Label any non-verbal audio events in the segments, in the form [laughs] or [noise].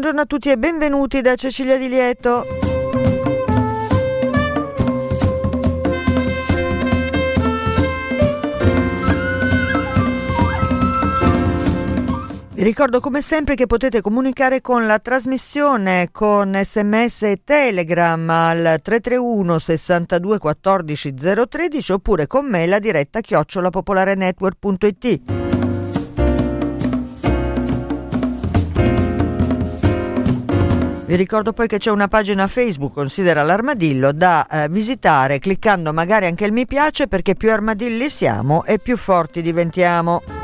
Buongiorno, a tutti e benvenuti da Cecilia Di Lieto. Vi ricordo come sempre che potete comunicare con la trasmissione con sms e telegram al 331 62 14 013 oppure con me la diretta chiocciolapopolarenetwork.it. Vi ricordo poi che c'è una pagina Facebook, considera l'armadillo, da eh, visitare cliccando magari anche il mi piace perché più armadilli siamo e più forti diventiamo.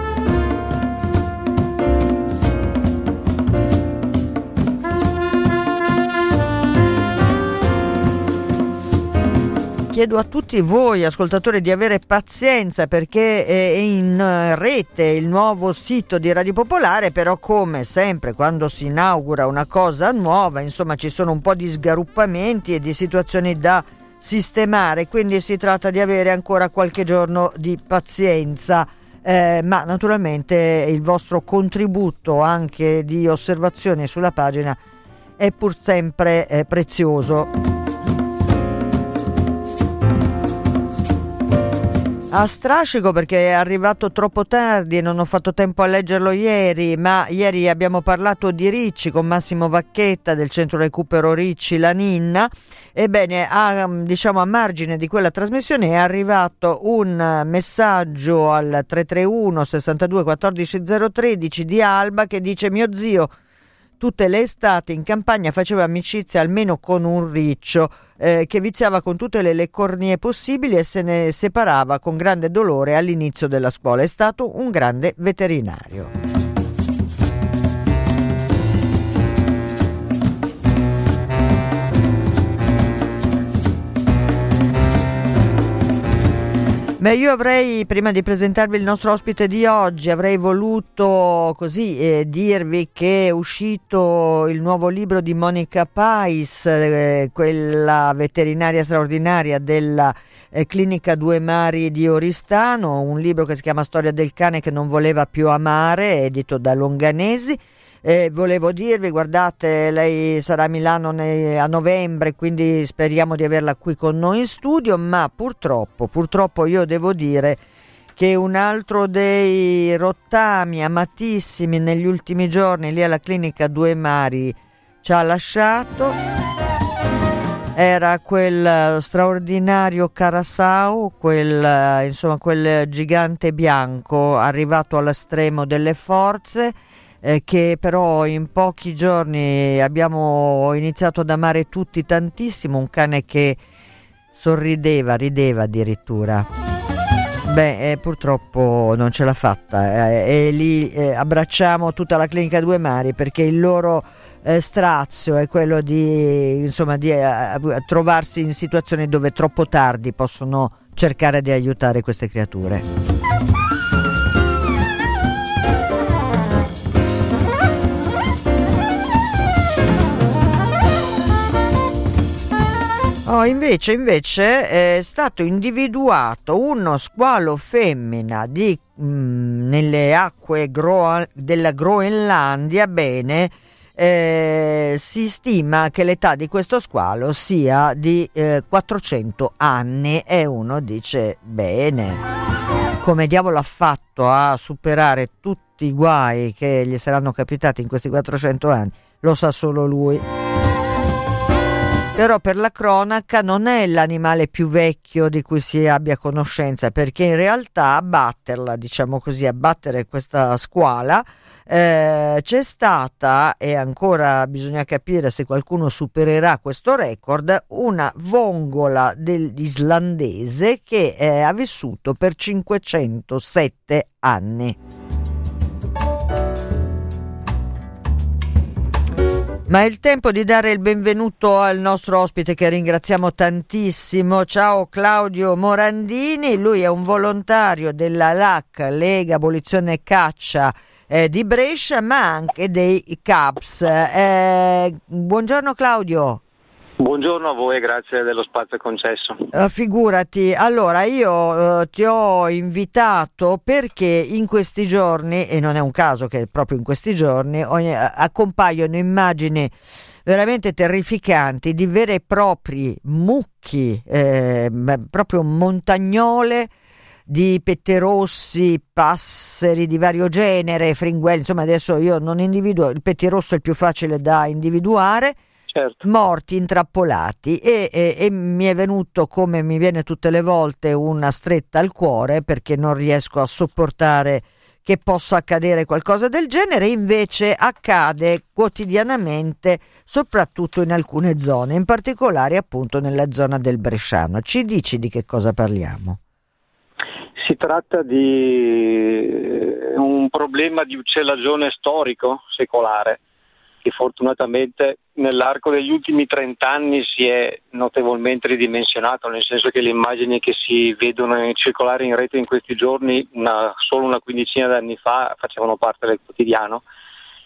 Chiedo a tutti voi ascoltatori di avere pazienza perché è in rete il nuovo sito di Radio Popolare, però come sempre quando si inaugura una cosa nuova, insomma ci sono un po' di sgaruppamenti e di situazioni da sistemare, quindi si tratta di avere ancora qualche giorno di pazienza. Eh, ma naturalmente il vostro contributo anche di osservazione sulla pagina è pur sempre eh, prezioso. A strascico perché è arrivato troppo tardi e non ho fatto tempo a leggerlo ieri, ma ieri abbiamo parlato di Ricci con Massimo Vacchetta del centro recupero Ricci, la Ninna. Ebbene, a, diciamo a margine di quella trasmissione è arrivato un messaggio al 331 62 14 013 di Alba che dice mio zio tutte le estati in campagna faceva amicizia almeno con un riccio eh, che viziava con tutte le, le cornie possibili e se ne separava con grande dolore all'inizio della scuola. È stato un grande veterinario. Beh, io avrei, prima di presentarvi il nostro ospite di oggi, avrei voluto così eh, dirvi che è uscito il nuovo libro di Monica Pais, eh, quella veterinaria straordinaria della eh, Clinica Due Mari di Oristano, un libro che si chiama Storia del cane che non voleva più amare, edito da Longanesi. Eh, volevo dirvi, guardate, lei sarà a Milano ne, a novembre, quindi speriamo di averla qui con noi in studio, ma purtroppo, purtroppo io devo dire che un altro dei rottami amatissimi negli ultimi giorni lì alla clinica Due Mari ci ha lasciato era quel straordinario Carasau, quel, insomma, quel gigante bianco arrivato all'estremo delle forze eh, che però in pochi giorni abbiamo iniziato ad amare tutti tantissimo, un cane che sorrideva, rideva addirittura. Beh, eh, purtroppo non ce l'ha fatta eh, e lì eh, abbracciamo tutta la clinica Due Mari perché il loro eh, strazio è quello di, insomma, di eh, trovarsi in situazioni dove troppo tardi possono cercare di aiutare queste creature. Oh, invece, invece è stato individuato uno squalo femmina di, mh, mm, nelle acque Gro- della Groenlandia. Bene, eh, si stima che l'età di questo squalo sia di eh, 400 anni e uno dice bene, come diavolo ha fatto a superare tutti i guai che gli saranno capitati in questi 400 anni? Lo sa solo lui. Però per la cronaca non è l'animale più vecchio di cui si abbia conoscenza, perché in realtà abbatterla, diciamo così, abbattere questa squala, eh, c'è stata, e ancora bisogna capire se qualcuno supererà questo record, una vongola dell'islandese che eh, ha vissuto per 507 anni. Ma è il tempo di dare il benvenuto al nostro ospite che ringraziamo tantissimo. Ciao Claudio Morandini, lui è un volontario della LAC, Lega Abolizione Caccia eh, di Brescia, ma anche dei CAPS. Eh, buongiorno Claudio. Buongiorno a voi grazie dello spazio concesso. Uh, figurati, allora io uh, ti ho invitato perché in questi giorni, e non è un caso che proprio in questi giorni, ogni, uh, accompaiono immagini veramente terrificanti di veri e propri mucchi, eh, proprio montagnole di pettirossi, passeri di vario genere, fringuelli, insomma adesso io non individuo, il pettirosso è il più facile da individuare certo. morti intrappolati e, e, e, mi è venuto come mi viene tutte le volte una stretta al cuore perché non riesco a sopportare che possa accadere qualcosa del genere, invece accade quotidianamente, soprattutto in alcune zone, in particolare appunto nella zona del Bresciano. Ci dici di che cosa parliamo? Si tratta di un problema di uccellagione storico, secolare, che fortunatamente nell'arco degli ultimi 30 anni si è notevolmente ridimensionato, nel senso che le immagini che si vedono circolare in rete in questi giorni una, solo una quindicina d'anni fa facevano parte del quotidiano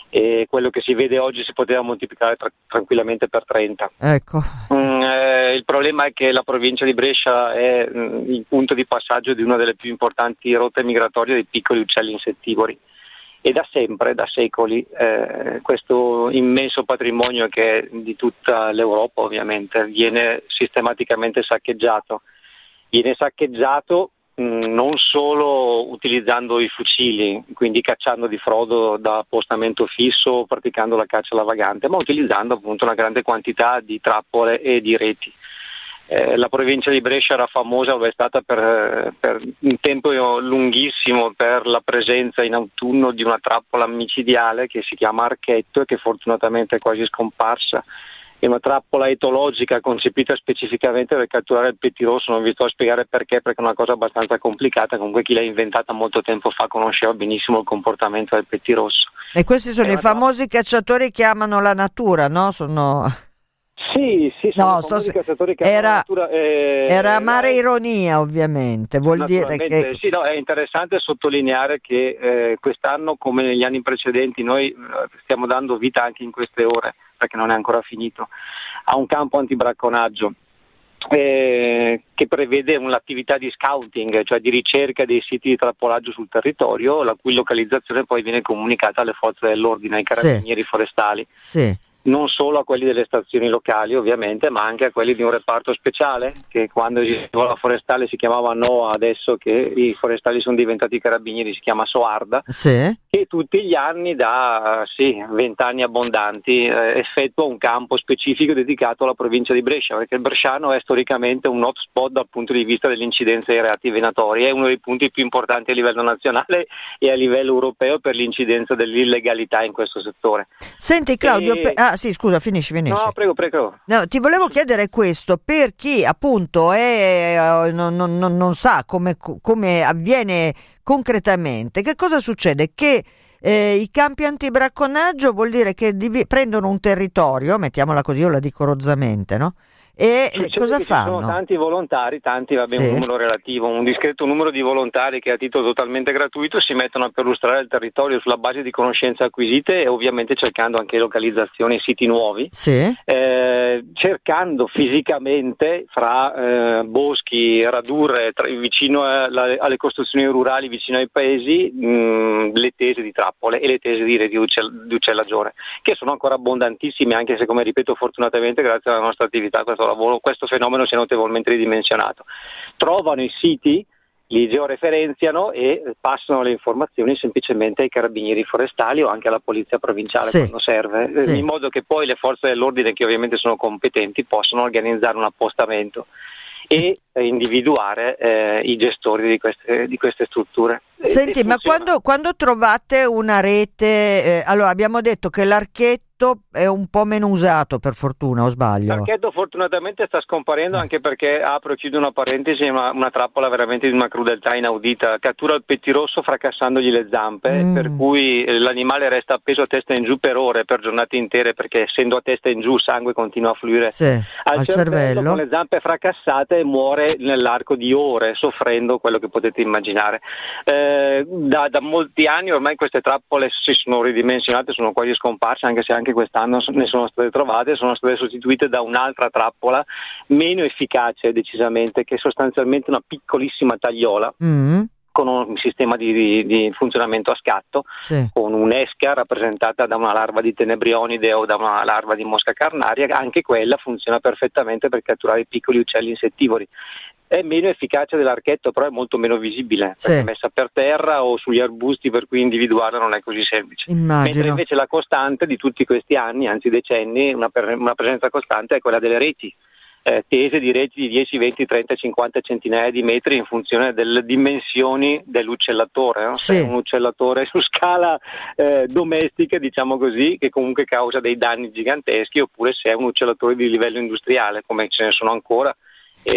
e quello che si vede oggi si poteva moltiplicare tra, tranquillamente per 30. Ecco. Mm, eh, il problema è che la provincia di Brescia è mm, il punto di passaggio di una delle più importanti rotte migratorie dei piccoli uccelli insettivori e da sempre, da secoli, eh, questo immenso patrimonio che è di tutta l'Europa ovviamente viene sistematicamente saccheggiato. Viene saccheggiato mh, non solo utilizzando i fucili, quindi cacciando di frodo da appostamento fisso, praticando la caccia alla vagante, ma utilizzando appunto una grande quantità di trappole e di reti. Eh, la provincia di Brescia era famosa, è stata per, per, un tempo lunghissimo per la presenza in autunno di una trappola micidiale che si chiama Archetto e che fortunatamente è quasi scomparsa. È una trappola etologica concepita specificamente per catturare il pettirosso, non vi sto a spiegare perché, perché è una cosa abbastanza complicata, comunque chi l'ha inventata molto tempo fa conosceva benissimo il comportamento del pettirosso. E questi sono è i famosi cacciatori che amano la natura, no? Sono... Sì, sì, sono no, sto se... era, natura, eh, era amare ironia ovviamente, vuol dire che... Sì, no, è interessante sottolineare che eh, quest'anno come negli anni precedenti noi eh, stiamo dando vita anche in queste ore, perché non è ancora finito, a un campo antibracconaggio. Eh, che prevede un'attività di scouting, cioè di ricerca dei siti di trappolaggio sul territorio, la cui localizzazione poi viene comunicata alle forze dell'ordine, ai carabinieri sì. forestali. Sì non solo a quelli delle stazioni locali ovviamente, ma anche a quelli di un reparto speciale che quando esisteva la forestale si chiamava NOA, adesso che i forestali sono diventati carabinieri si chiama SOARDA, sì. Che tutti gli anni da sì, 20 anni abbondanti eh, effettua un campo specifico dedicato alla provincia di Brescia, perché il Bresciano è storicamente un hotspot dal punto di vista dell'incidenza dei reati venatori, è uno dei punti più importanti a livello nazionale e a livello europeo per l'incidenza dell'illegalità in questo settore. Senti Claudio, e... pe- ah, sì, scusa, finisci, finisci. No, prego, prego. No, ti volevo chiedere questo, per chi appunto è, uh, non, non, non, sa come, come, avviene concretamente, che cosa succede? Che eh, i campi antibracconaggio vuol dire che div- prendono un territorio, mettiamola così, io la dico rozzamente, no? E cioè, cosa fanno? Ci sono tanti volontari, tanti, vabbè, sì. un numero relativo, un discreto numero di volontari che a titolo totalmente gratuito si mettono a perlustrare il territorio sulla base di conoscenze acquisite e ovviamente cercando anche localizzazioni e siti nuovi, sì. eh, cercando fisicamente fra eh, boschi, radurre tra, vicino alla, alle costruzioni rurali, vicino ai paesi, mh, le tese di trappole e le tese di reti di uccellagione, che sono ancora abbondantissime, anche se come ripeto fortunatamente grazie alla nostra attività questo lavoro questo fenomeno si è notevolmente ridimensionato. Trovano i siti li georeferenziano e passano le informazioni semplicemente ai carabinieri forestali o anche alla polizia provinciale sì. quando serve, sì. in modo che poi le forze dell'ordine, che ovviamente sono competenti, possano organizzare un appostamento e individuare eh, i gestori di queste, di queste strutture. Senti, ma quando, quando, trovate una rete, eh, allora abbiamo detto che l'archetto è un po' meno usato per fortuna, o sbaglio? L'archetto fortunatamente sta scomparendo eh. anche perché, apro e chiudo una parentesi, una, una, trappola veramente di una crudeltà inaudita. Cattura il pettirosso fracassandogli le zampe, mm. per cui l'animale resta appeso a testa in giù per ore, per giornate intere, perché essendo a testa in giù il sangue continua a fluire sì, al, al cervello, cervello. Con le zampe fracassate muore nell'arco di ore, soffrendo quello che potete immaginare. Eh, da, da molti anni ormai queste trappole si sono ridimensionate, sono quasi scomparse, anche se anche anche quest'anno ne sono state trovate, sono state sostituite da un'altra trappola meno efficace decisamente, che è sostanzialmente una piccolissima tagliola. Mm con un sistema di, di, di, funzionamento a scatto, sì. con un'esca rappresentata da una larva di tenebrionide o da una larva di mosca carnaria, anche quella funziona perfettamente per catturare piccoli uccelli insettivori è meno efficace dell'archetto, però è molto meno visibile, sì. perché è messa per terra o sugli arbusti, per cui individuarla non è così semplice. Immagino. Mentre invece la costante di tutti questi anni, anzi decenni, una, per, una presenza costante è quella delle reti. Eh, tese di reti di 10, 20, 30, 50 centinaia di metri in funzione delle dimensioni dell'uccellatore. No? Sì. Se è un uccellatore su scala eh, domestica, diciamo così, che comunque causa dei danni giganteschi, oppure se è un uccellatore di livello industriale, come ce ne sono ancora e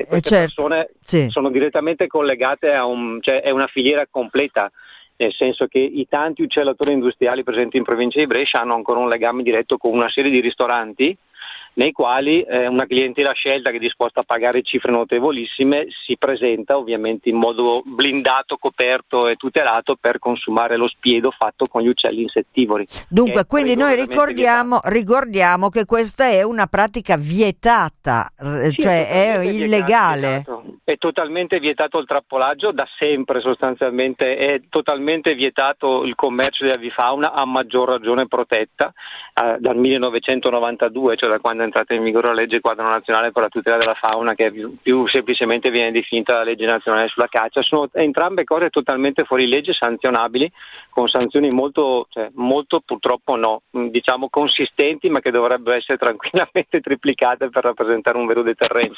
eh, queste certo. persone sì. sono direttamente collegate a un, cioè è una filiera completa nel senso che i tanti uccellatori industriali presenti in provincia di Brescia hanno ancora un legame diretto con una serie di ristoranti nei quali eh, una clientela scelta che è disposta a pagare cifre notevolissime si presenta ovviamente in modo blindato, coperto e tutelato per consumare lo spiedo fatto con gli uccelli insettivori. Dunque, quindi noi ricordiamo, ricordiamo, che questa è una pratica vietata, sì, cioè è, è illegale. Vietato, è totalmente vietato il trappolaggio, da sempre sostanzialmente è totalmente vietato il commercio di avifauna a maggior ragione protetta eh, dal 1992, cioè da quando entrata in vigore la legge quadro nazionale per la tutela della fauna che più, semplicemente viene definita la legge nazionale sulla caccia, sono entrambe cose totalmente fuori legge, sanzionabili, con sanzioni molto, cioè, molto purtroppo no, mm, diciamo consistenti ma che dovrebbero essere [laughs] tranquillamente triplicate per rappresentare un vero deterrente.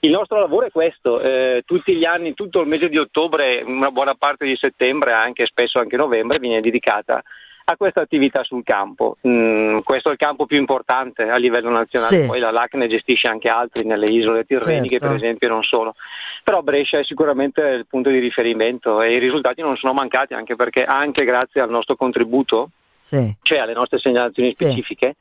Il nostro lavoro è questo, eh, tutti gli anni, tutto il mese di ottobre, una buona parte di settembre, anche spesso anche novembre, viene dedicata a questa attività sul campo. Mm, questo è il campo più importante a livello nazionale, sì. poi la LAC ne gestisce anche altri nelle isole tirreniche certo. per esempio non solo. Però Brescia è sicuramente il punto di riferimento e i risultati non sono mancati anche perché anche grazie al nostro contributo, sì. cioè alle nostre segnalazioni specifiche,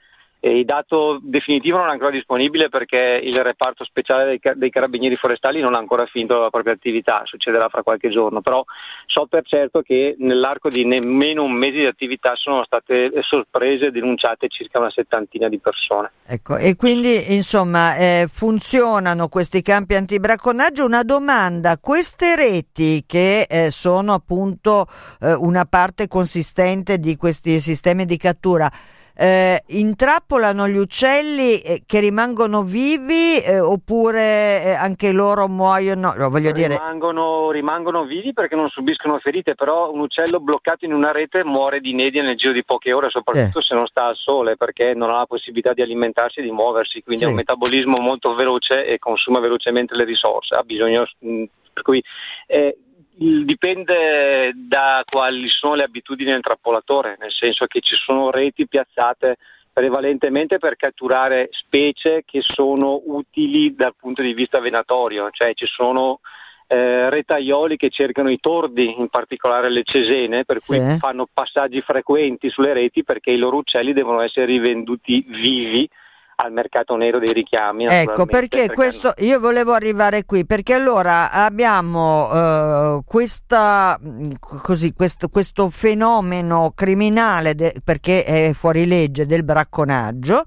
sì il dato definitivo non è ancora disponibile perché il reparto speciale dei, dei, carabinieri forestali non ha ancora finito la propria attività, succederà fra qualche giorno, però so per certo che nell'arco di nemmeno un mese di attività sono state sorprese e denunciate circa una settantina di persone. Ecco, e quindi insomma eh, funzionano questi campi antibracconaggio. Una domanda, queste reti che eh, sono appunto eh, una parte consistente di questi sistemi di cattura, eh, intrappolano gli uccelli eh, che rimangono vivi eh, oppure eh, anche loro muoiono? No, voglio rimangono, dire... rimangono vivi perché non subiscono ferite, però un uccello bloccato in una rete muore di inedia nel giro di poche ore, soprattutto se non sta al sole perché non ha la possibilità di alimentarsi e di muoversi, quindi sì. ha un metabolismo molto veloce e consuma velocemente le risorse, ha bisogno mh, per cui eh, dipende da quali sono le abitudini del trappolatore, nel senso che ci sono reti piazzate prevalentemente per catturare specie che sono utili dal punto di vista venatorio, cioè ci sono eh, retaioli che cercano i tordi, in particolare le cesene, per cui sì. fanno passaggi frequenti sulle reti perché i loro uccelli devono essere rivenduti vivi al mercato nero dei richiami. Ecco, perché questo io volevo arrivare qui, perché allora abbiamo uh, questa, mm, così, questo, questo, fenomeno criminale, de, perché è fuori legge, del bracconaggio.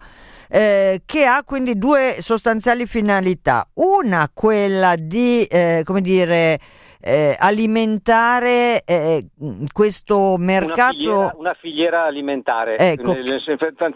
Eh, che ha quindi due sostanziali finalità. Una, quella di, eh, come dire, eh, alimentare eh, questo mercato. Una filiera, una filiera alimentare, ecco.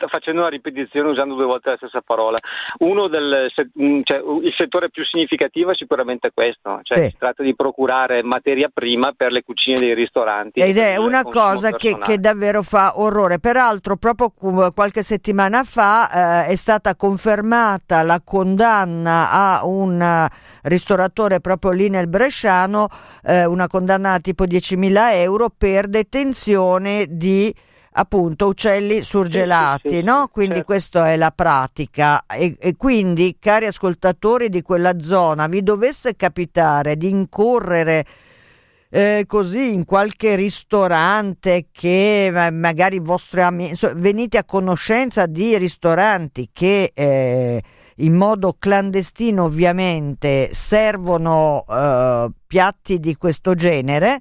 facendo una ripetizione usando due volte la stessa parola. Uno del, cioè, il settore più significativo è sicuramente questo, cioè sì. si tratta di procurare materia prima per le cucine dei ristoranti. Ed è una cosa che, che, davvero fa orrore. Peraltro, proprio qualche settimana fa eh, è stata confermata la condanna a un ristoratore proprio lì nel Bresciano eh, una condanna tipo 10.000 euro per detenzione di appunto uccelli surgelati, sì, sì, sì, no? Quindi certo. questa è la pratica e, e, quindi cari ascoltatori di quella zona, vi dovesse capitare di incorrere eh, così in qualche ristorante che magari i vostri amici venite a conoscenza di ristoranti che eh, in modo clandestino ovviamente servono eh, piatti di questo genere,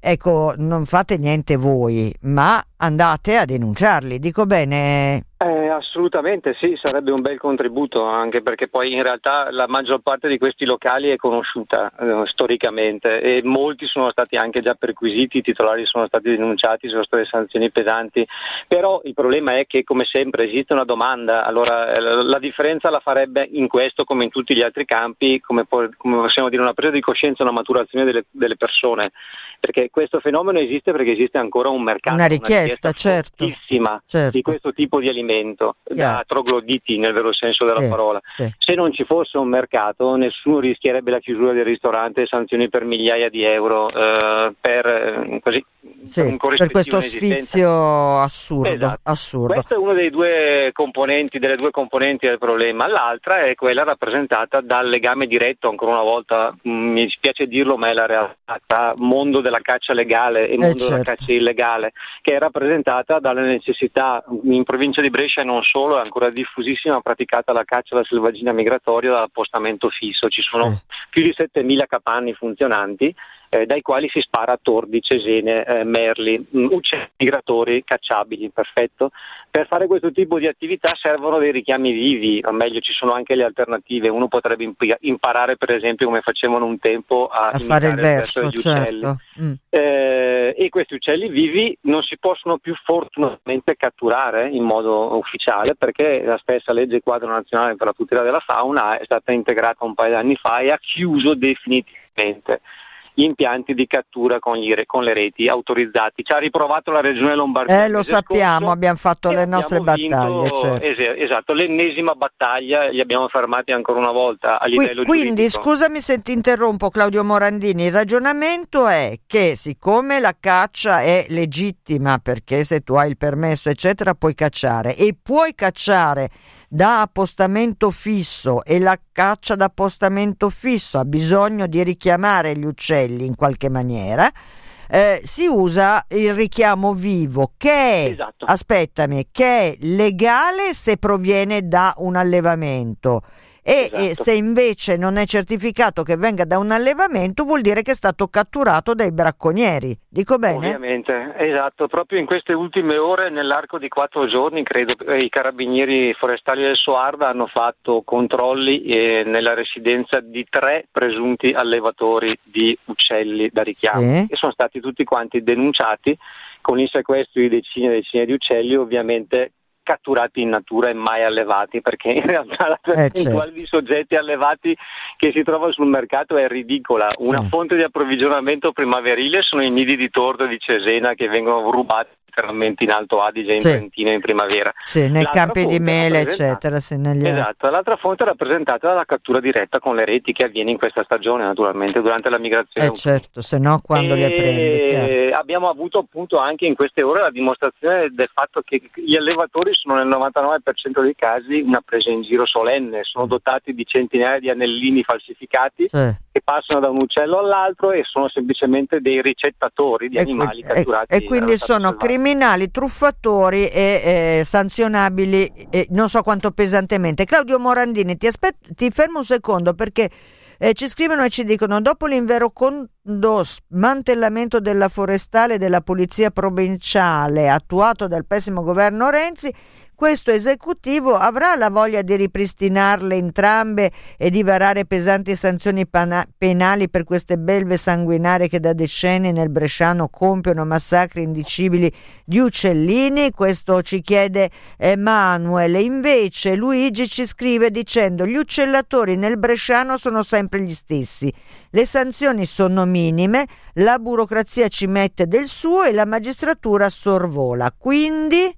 ecco, non fate niente voi, ma andate a denunciarli. Dico bene? Assolutamente sì, sarebbe un bel contributo, anche perché poi in realtà la maggior parte di questi locali è conosciuta eh, storicamente e molti sono stati anche già perquisiti, i titolari sono stati denunciati, sono state sanzioni pesanti, però il problema è che come sempre esiste una domanda, allora eh, la differenza la farebbe in questo come in tutti gli altri campi, come, come possiamo dire una presa di coscienza, una maturazione delle, delle persone, perché questo fenomeno esiste perché esiste ancora un mercato. Una richiesta richiesta, certo, certo. di questo tipo di alimento, yeah. da trogloditi nel vero senso della sì, parola. Sì. Se non ci fosse un mercato, nessuno rischierebbe la chiusura del ristorante e sanzioni per migliaia di euro eh, per, eh, così, sì, per, per questo sfizio assurdo, esatto. assurdo. Questo è uno dei due componenti, delle due componenti del problema. L'altra è quella rappresentata dal legame diretto, ancora una volta mm, mi dispiace dirlo, ma è la realtà, mondo della caccia legale e eh mondo certo. della caccia illegale, che è rappresentata dalla necessità, in provincia di Brescia e non solo, è ancora diffusissima, praticata la caccia alla selvaggina migratoria dall'appostamento fisso. Ci sono sì. più di 7.000 capanni funzionanti eh, dai quali si spara a tordi, cesene, eh, merli, mm, uccelli migratori cacciabili, perfetto. Per fare questo tipo di attività servono dei richiami vivi, o meglio ci sono anche le alternative, uno potrebbe imp- imparare per esempio come facevano un tempo a, a fare il verso, degli certo. uccelli. Mm. Eh, e questi uccelli vivi non si possono più fortunatamente catturare in modo ufficiale perché la stessa legge quadro nazionale per la tutela della fauna è stata integrata un paio di anni fa e ha chiuso definitivamente impianti di cattura con, gli, con, le reti autorizzati. Ci ha riprovato la Regione Lombardia. Eh, lo sappiamo, scorso, abbiamo fatto le nostre battaglie. Vinto, certo. es- esatto, l'ennesima battaglia li abbiamo fermati ancora una volta a livello Qui, Quindi, giuridico. scusami se ti interrompo Claudio Morandini, il ragionamento è che siccome la caccia è legittima, perché se tu hai il permesso eccetera puoi cacciare e puoi cacciare da appostamento fisso e la caccia da appostamento fisso ha bisogno di richiamare gli uccelli in qualche maniera, eh, si usa il richiamo vivo che è, esatto. aspettami, che è legale se proviene da un allevamento e, esatto. e, se invece non è certificato che venga da un allevamento vuol dire che è stato catturato dai bracconieri. Dico bene? Ovviamente, esatto. Proprio in queste ultime ore, nell'arco di quattro giorni, credo, i carabinieri forestali del Soarda hanno fatto controlli eh, nella residenza di tre presunti allevatori di uccelli da richiamo sì. e sono stati tutti quanti denunciati con il sequestro di decine e decine di uccelli, ovviamente catturati in natura e mai allevati, perché in realtà la percentuale eh, certo. di soggetti allevati che si trova sul mercato è ridicola. Una sì. fonte di approvvigionamento primaverile sono i nidi di tordo di cesena che vengono rubati letteralmente in Alto Adige, in sì. Trentino in primavera. Sì, nei l'altra campi di mele, eccetera. Sì, negli... Esatto, l'altra fonte è rappresentata dalla cattura diretta con le reti che avviene in questa stagione, naturalmente, durante la migrazione. Eh certo, se no quando e... le prendi? Abbiamo avuto appunto anche in queste ore la dimostrazione del fatto che gli allevatori sono nel 99% dei casi una presa in giro solenne, sono dotati di centinaia di anellini falsificati sì. Che passano da un uccello all'altro e sono semplicemente dei ricettatori di e animali que- catturati. E, e quindi sono criminali criminali, truffatori e eh, sanzionabili eh, non so quanto pesantemente. Claudio Morandini, ti, aspet- ti fermo un secondo perché eh, ci scrivono e ci dicono dopo l'inverocondo smantellamento della forestale e della polizia provinciale attuato dal pessimo governo Renzi, questo esecutivo avrà la voglia di ripristinarle entrambe e di varare pesanti sanzioni pana- penali per queste belve sanguinarie che da decenni nel Bresciano compiono massacri indicibili di uccellini? Questo ci chiede Emanuele. Invece Luigi ci scrive dicendo gli uccellatori nel Bresciano sono sempre gli stessi. Le sanzioni sono minime, la burocrazia ci mette del suo e la magistratura sorvola. Quindi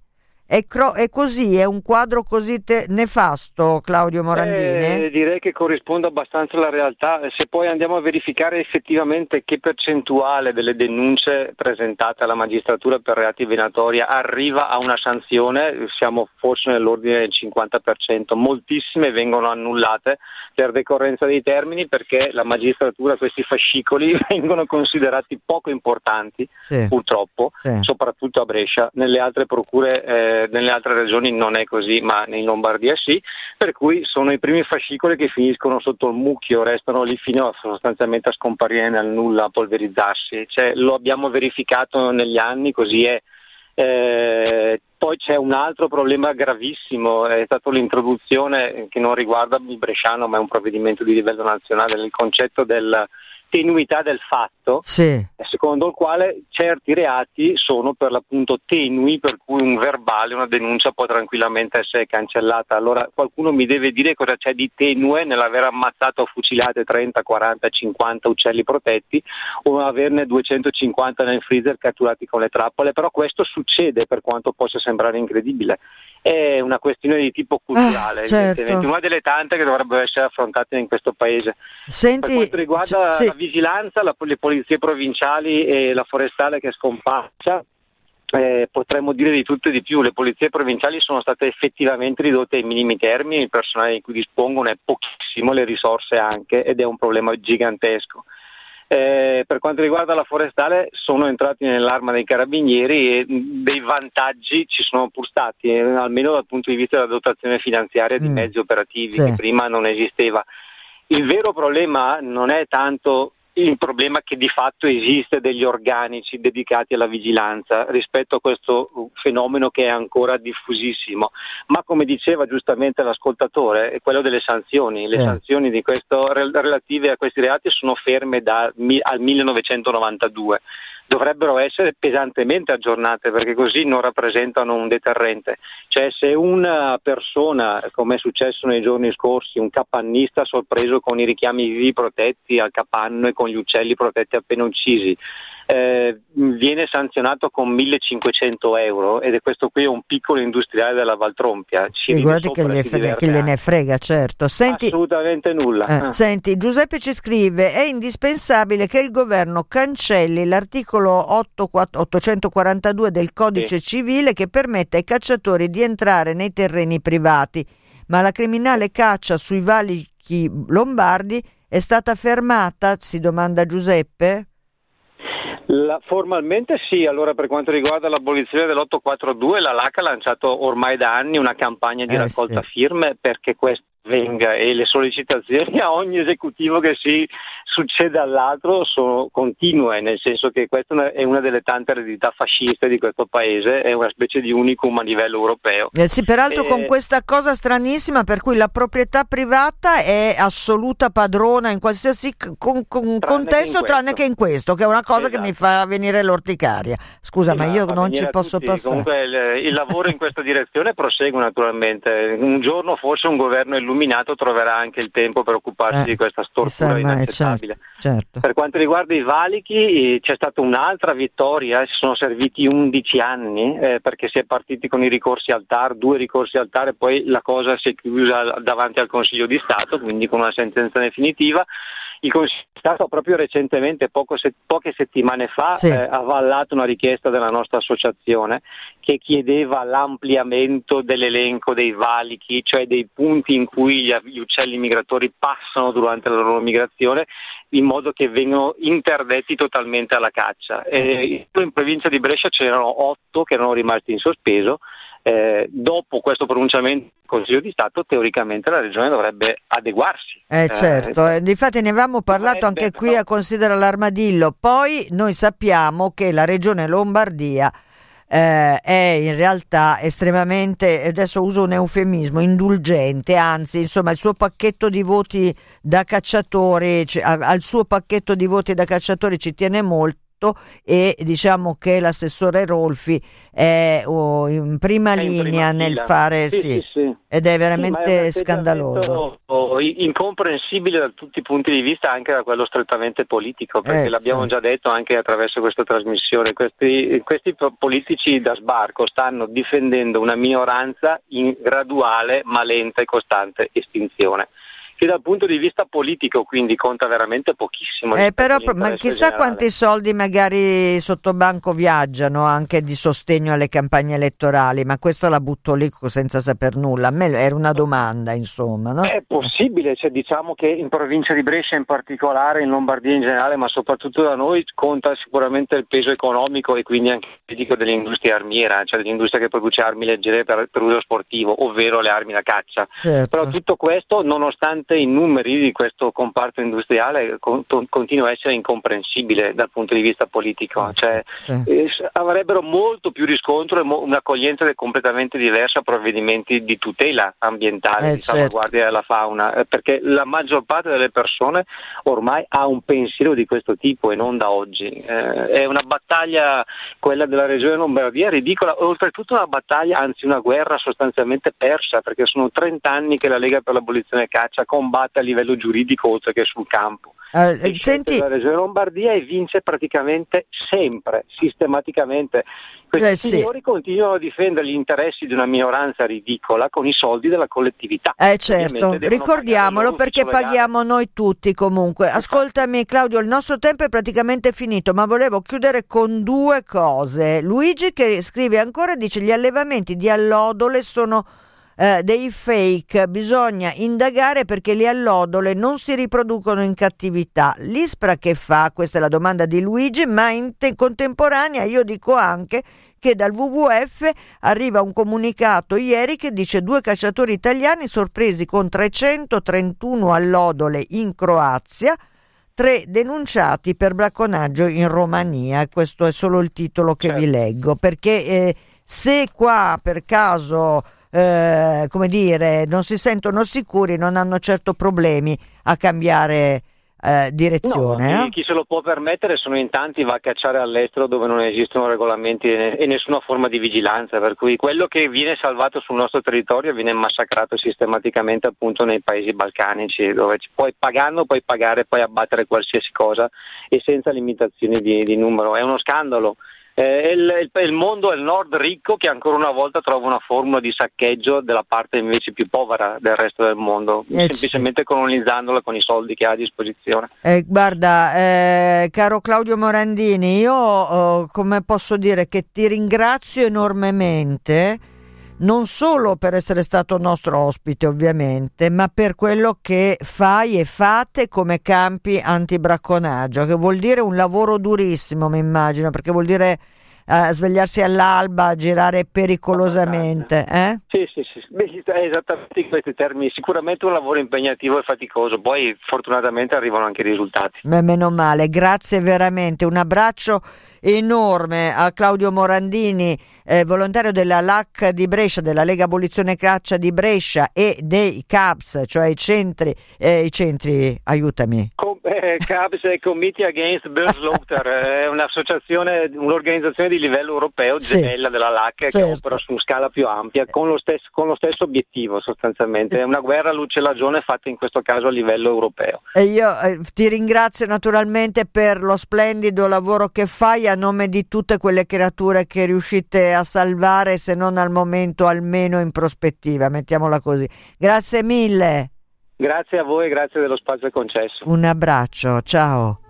è, cro- è, così, è un quadro così te- nefasto, Claudio Morandini? Eh, direi che corrisponde abbastanza alla realtà. Se poi andiamo a verificare effettivamente che percentuale delle denunce presentate alla magistratura per reati venatoria arriva a una sanzione, siamo forse nell'ordine del 50%. Moltissime vengono annullate per decorrenza dei termini perché la magistratura, questi fascicoli [laughs] vengono considerati poco importanti, sì. purtroppo, sì. soprattutto a Brescia. Nelle altre procure eh, nelle altre regioni non è così, ma in Lombardia sì, per cui sono i primi fascicoli che finiscono sotto il mucchio, restano lì fino a, sostanzialmente a scomparire nel nulla, a polverizzarsi. Cioè, lo abbiamo verificato negli anni, così è. Eh, poi c'è un altro problema gravissimo, è stata l'introduzione che non riguarda il Bresciano ma è un provvedimento di livello nazionale, il concetto del, tenuità del fatto, sì. secondo il quale certi reati sono per l'appunto tenui, per cui un verbale, una denuncia può tranquillamente essere cancellata. Allora qualcuno mi deve dire cosa c'è di tenue nell'aver ammazzato o fucilato 30, 40, 50 uccelli protetti o averne 250 nel freezer catturati con le trappole, però questo succede per quanto possa sembrare incredibile è una questione di tipo culturale, ah, certo. una delle tante che dovrebbero essere affrontate in questo paese. Senti, per quanto riguarda c- sì. la vigilanza, la, le polizie provinciali e la forestale che è scomparsa, eh, potremmo dire di tutto e di più. Le polizie provinciali sono state effettivamente ridotte ai minimi termini, il personale di cui dispongono è pochissimo, le risorse anche, ed è un problema gigantesco. Eh, per quanto riguarda la forestale sono entrati nell'arma dei carabinieri e dei vantaggi ci sono pur stati, eh, almeno dal punto di vista della dotazione finanziaria di mm. mezzi operativi sì. che prima non esisteva. Il vero problema non è tanto il problema che di fatto esiste degli organici dedicati alla vigilanza rispetto a questo fenomeno che è ancora diffusissimo, ma come diceva giustamente l'ascoltatore, è quello delle sanzioni. Le eh. sanzioni questo, relative a questi reati sono ferme da, al 1992 dovrebbero essere pesantemente aggiornate perché così non rappresentano un deterrente. Cioè se una persona, come è successo nei giorni scorsi, un capannista sorpreso con i richiami vivi protetti al capanno e con gli uccelli protetti appena uccisi, eh, viene sanzionato con 1500 euro ed è questo qui un piccolo industriale della Valtrompia. Ci Figurati che, gli frega, che gliene frega, certo. Senti, Assolutamente nulla. Eh, ah. Senti, Giuseppe ci scrive, è indispensabile che il governo cancelli l'articolo 8, 842 del codice sì. civile che permette ai cacciatori di entrare nei terreni privati, ma la criminale caccia sui valichi lombardi è stata fermata, si domanda Giuseppe? La, formalmente sì, allora per quanto riguarda l'abolizione dell'842 la LAC ha lanciato ormai da anni una campagna di eh, raccolta sì. firme perché questo venga e le sollecitazioni a ogni esecutivo che si succeda all'altro sono continue, nel senso che questa è una delle tante eredità fasciste di questo paese, è una specie di unicum a livello europeo. Eh sì, peraltro e... con questa cosa stranissima per cui la proprietà privata è assoluta padrona in qualsiasi con, con contesto che tranne che in questo, che è una cosa esatto. che mi fa venire l'orticaria. Scusa, sì, ma io non ci posso tutti. passare. Comunque il, il lavoro in questa [laughs] direzione prosegue naturalmente. Un giorno forse un governo illuminato troverà anche il tempo per occuparsi eh, di questa stortura inaccettabile. Certo, certo. Per quanto riguarda i valichi c'è stata un'altra vittoria, si sono serviti 11 anni eh, perché si è partiti con i ricorsi al TAR, due ricorsi al TAR e poi la cosa si è chiusa davanti al Consiglio di Stato, quindi con una sentenza definitiva. Il Consiglio di Stato proprio recentemente, se, poche settimane fa, sì. eh, avallato una richiesta della nostra associazione che chiedeva l'ampliamento dell'elenco dei valichi, cioè dei punti in cui gli, gli uccelli migratori passano durante la loro migrazione, in modo che vengano interdetti totalmente alla caccia. Eh, in provincia di Brescia c'erano otto che erano rimasti in sospeso eh, dopo questo pronunciamento del Consiglio di Stato teoricamente la Regione dovrebbe adeguarsi. Eh, certo, eh, difatti ne avevamo parlato anche qui a Considera l'Armadillo, poi noi sappiamo che la Regione Lombardia eh, è in realtà estremamente, adesso uso un eufemismo, indulgente, anzi insomma il suo pacchetto di voti da cacciatori, cioè, al suo pacchetto di voti da cacciatori ci tiene molto e diciamo che l'assessore Rolfi è oh, in prima è linea in nel fare sì, sì, sì, ed è veramente è scandaloso. incomprensibile da tutti i punti di vista anche da quello strettamente politico perché eh, l'abbiamo già detto anche attraverso questa trasmissione questi, questi politici da sbarco stanno difendendo una minoranza in graduale ma lenta e costante estinzione che dal punto di vista politico quindi conta veramente pochissimo. Eh, però, ma chissà generale. quanti soldi magari sotto banco viaggiano anche di sostegno alle campagne elettorali, ma questo la butto lì senza saper nulla. A me era una domanda, insomma. No? È possibile, cioè, diciamo che in provincia di Brescia in particolare, in Lombardia in generale, ma soprattutto da noi conta sicuramente il peso economico e quindi anche politico dell'industria armiera, cioè dell'industria che produce armi leggere per, per uso sportivo, ovvero le armi da caccia. Certo. Però tutto questo, nonostante nonostante i numeri di questo comparto industriale con, continua a essere incomprensibile dal punto di vista politico, ah, cioè, sì. eh, avrebbero molto più riscontro e mo- un'accoglienza completamente diversa a provvedimenti di tutela ambientale, eh, di certo. salvaguardia della fauna, eh, perché la maggior parte delle persone ormai ha un pensiero di questo tipo e non da oggi. Eh, è una battaglia, quella della regione Lombardia, ridicola, oltretutto una battaglia, anzi una guerra sostanzialmente persa, perché sono 30 anni che la Lega per l'abolizione caccia combatte a livello giuridico oltre che sul campo. Uh, senti... La Regione Lombardia e vince praticamente sempre, sistematicamente. Questi eh, signori sì. continuano a difendere gli interessi di una minoranza ridicola con i soldi della collettività. Eh certo, ricordiamolo perché paghiamo noi tutti comunque. Ascoltami Claudio, il nostro tempo è praticamente finito, ma volevo chiudere con due cose. Luigi che scrive ancora, dice gli allevamenti di allodole sono eh, dei fake bisogna indagare perché le allodole non si riproducono in cattività. L'ISPRA che fa? Questa è la domanda di Luigi, ma in te- contemporanea io dico anche che dal WWF arriva un comunicato ieri che dice due cacciatori italiani sorpresi con 331 allodole in Croazia, tre denunciati per bracconaggio in Romania. Questo è solo il titolo che certo. vi leggo, perché eh, se qua per caso eh, come dire, non si sentono sicuri, non hanno certo problemi a cambiare eh, direzione. No, eh? Chi se lo può permettere sono in tanti, va a cacciare all'estero dove non esistono regolamenti e nessuna forma di vigilanza, per cui quello che viene salvato sul nostro territorio viene massacrato sistematicamente appunto nei paesi balcanici, dove puoi pagando, puoi pagare, puoi abbattere qualsiasi cosa e senza limitazioni di, di numero. È uno scandalo eh, il, il, mondo è il nord ricco che ancora una volta trova una formula di saccheggio della parte invece più povera del resto del mondo, eh semplicemente sì. colonizzandola con i soldi che ha a disposizione. Eh, guarda, eh, caro Claudio Morandini, io oh, come posso dire che ti ringrazio enormemente non solo per essere stato nostro ospite ovviamente, ma per quello che fai e fate come campi antibracconaggio, che vuol dire un lavoro durissimo, mi immagino, perché vuol dire svegliarsi all'alba, girare pericolosamente. Eh? Sì, sì, sì, Beh, esattamente in questi termini. Sicuramente un lavoro impegnativo e faticoso, poi fortunatamente arrivano anche i risultati. Beh, meno male, grazie veramente. Un abbraccio enorme a Claudio Morandini, eh, volontario della LAC di Brescia, della Lega Abolizione Caccia di Brescia e dei CAPS, cioè i centri, eh, i centri aiutami. Com- eh, CAPS è Committee Against Bird Slaughter, è un'associazione, un'organizzazione di livello europeo, gemella sì, della LAC, certo. che opera su scala più ampia, con lo, stesso, con lo stesso obiettivo sostanzialmente. È una guerra luce lagione fatta in questo caso a livello europeo. E io eh, ti ringrazio naturalmente per lo splendido lavoro che fai a nome di tutte quelle creature che riuscite a salvare, se non al momento, almeno in prospettiva, mettiamola così. Grazie mille. Grazie a voi, grazie dello spazio concesso. Un abbraccio, ciao.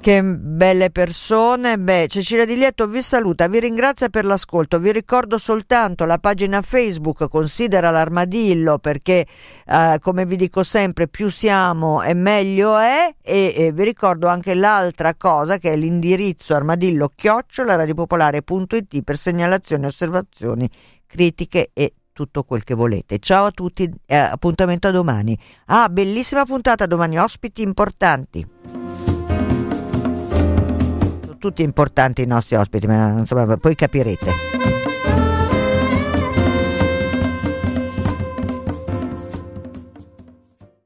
Che belle persone. Beh, Cecilia Di Lieto vi saluta, vi ringrazia per l'ascolto. Vi ricordo soltanto la pagina Facebook Considera l'armadillo perché, eh, come vi dico sempre, più siamo e meglio è. E, e, vi ricordo anche l'altra cosa che è l'indirizzo armadillo chiocciola radiopopolare.it per segnalazioni, osservazioni, critiche e tutto quel che volete. Ciao a tutti, eh, appuntamento a domani. Ah, bellissima puntata domani, ospiti importanti. tutti importanti i nostri ospiti, ma insomma poi capirete.